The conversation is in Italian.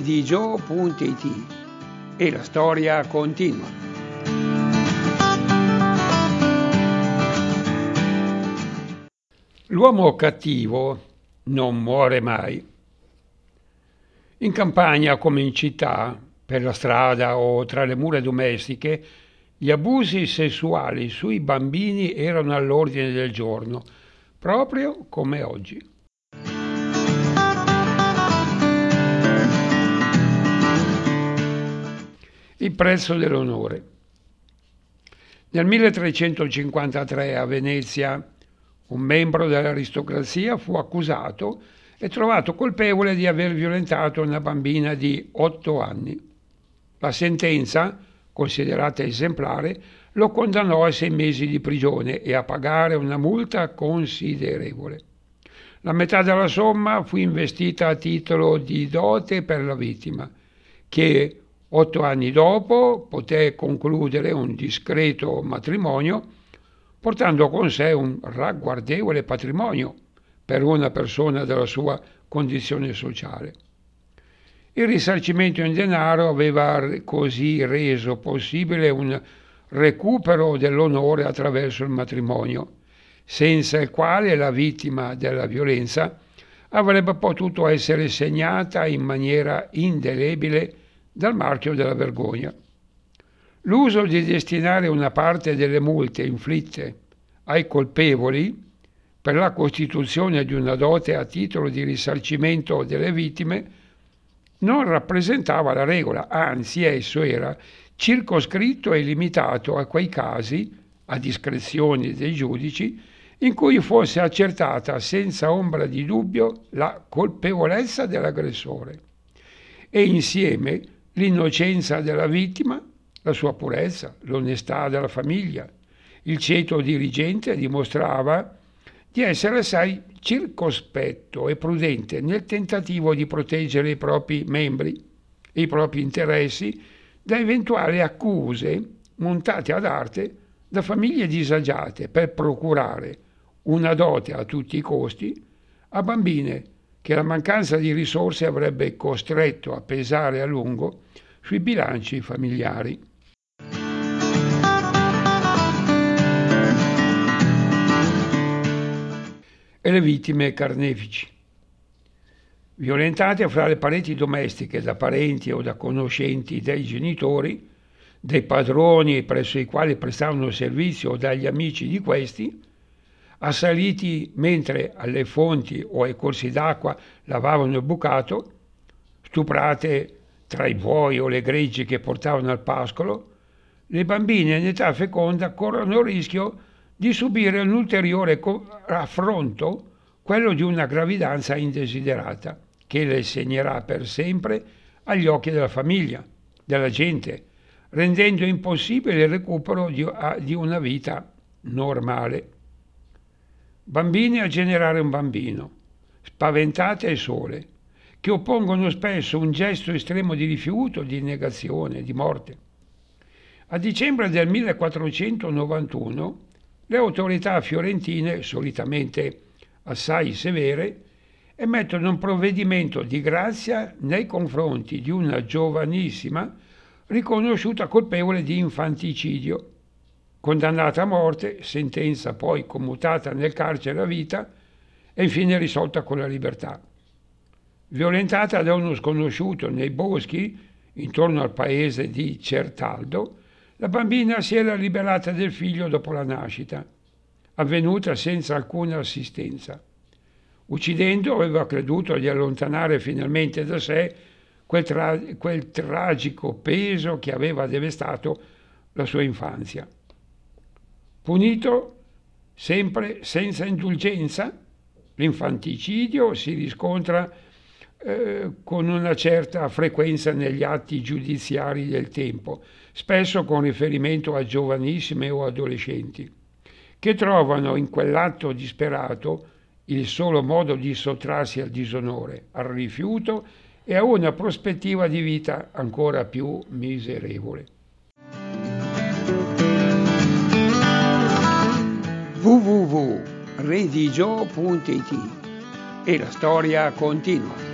redigio.it e la storia continua. L'uomo cattivo non muore mai. In campagna come in città, per la strada o tra le mura domestiche, gli abusi sessuali sui bambini erano all'ordine del giorno, proprio come oggi. Il prezzo dell'onore. Nel 1353 a Venezia un membro dell'aristocrazia fu accusato e trovato colpevole di aver violentato una bambina di otto anni. La sentenza, considerata esemplare, lo condannò a sei mesi di prigione e a pagare una multa considerevole. La metà della somma fu investita a titolo di dote per la vittima, che Otto anni dopo poté concludere un discreto matrimonio portando con sé un ragguardevole patrimonio per una persona della sua condizione sociale. Il risarcimento in denaro aveva così reso possibile un recupero dell'onore attraverso il matrimonio, senza il quale la vittima della violenza avrebbe potuto essere segnata in maniera indelebile dal marchio della vergogna. L'uso di destinare una parte delle multe inflitte ai colpevoli per la costituzione di una dote a titolo di risarcimento delle vittime non rappresentava la regola, anzi esso era circoscritto e limitato a quei casi, a discrezione dei giudici, in cui fosse accertata senza ombra di dubbio la colpevolezza dell'aggressore e insieme l'innocenza della vittima, la sua purezza, l'onestà della famiglia. Il ceto dirigente dimostrava di essere assai circospetto e prudente nel tentativo di proteggere i propri membri e i propri interessi da eventuali accuse montate ad arte da famiglie disagiate per procurare una dote a tutti i costi a bambine che la mancanza di risorse avrebbe costretto a pesare a lungo sui bilanci familiari. E le vittime carnefici. Violentate fra le pareti domestiche da parenti o da conoscenti dei genitori, dei padroni presso i quali prestavano servizio o dagli amici di questi, assaliti mentre alle fonti o ai corsi d'acqua lavavano il bucato, stuprate tra i buoi o le greggi che portavano al pascolo, le bambine in età feconda corrono il rischio di subire un ulteriore affronto, quello di una gravidanza indesiderata, che le segnerà per sempre agli occhi della famiglia, della gente, rendendo impossibile il recupero di, una vita normale bambini a generare un bambino, spaventate e sole, che oppongono spesso un gesto estremo di rifiuto, di negazione, di morte. A dicembre del 1491 le autorità fiorentine, solitamente assai severe, emettono un provvedimento di grazia nei confronti di una giovanissima riconosciuta colpevole di infanticidio condannata a morte, sentenza poi commutata nel carcere a vita e infine risolta con la libertà. Violentata da uno sconosciuto nei boschi intorno al paese di Certaldo, la bambina si era liberata del figlio dopo la nascita, avvenuta senza alcuna assistenza. Uccidendo aveva creduto di allontanare finalmente da sé quel, tra- quel tragico peso che aveva devastato la sua infanzia punito sempre senza indulgenza. L'infanticidio si riscontra eh, con una certa frequenza negli atti giudiziari del tempo, spesso con riferimento a giovanissime o adolescenti, che trovano in quell'atto disperato il solo modo di sottrarsi al disonore, al rifiuto e a una prospettiva di vita ancora più miserevole. www.redigio.it e la storia continua.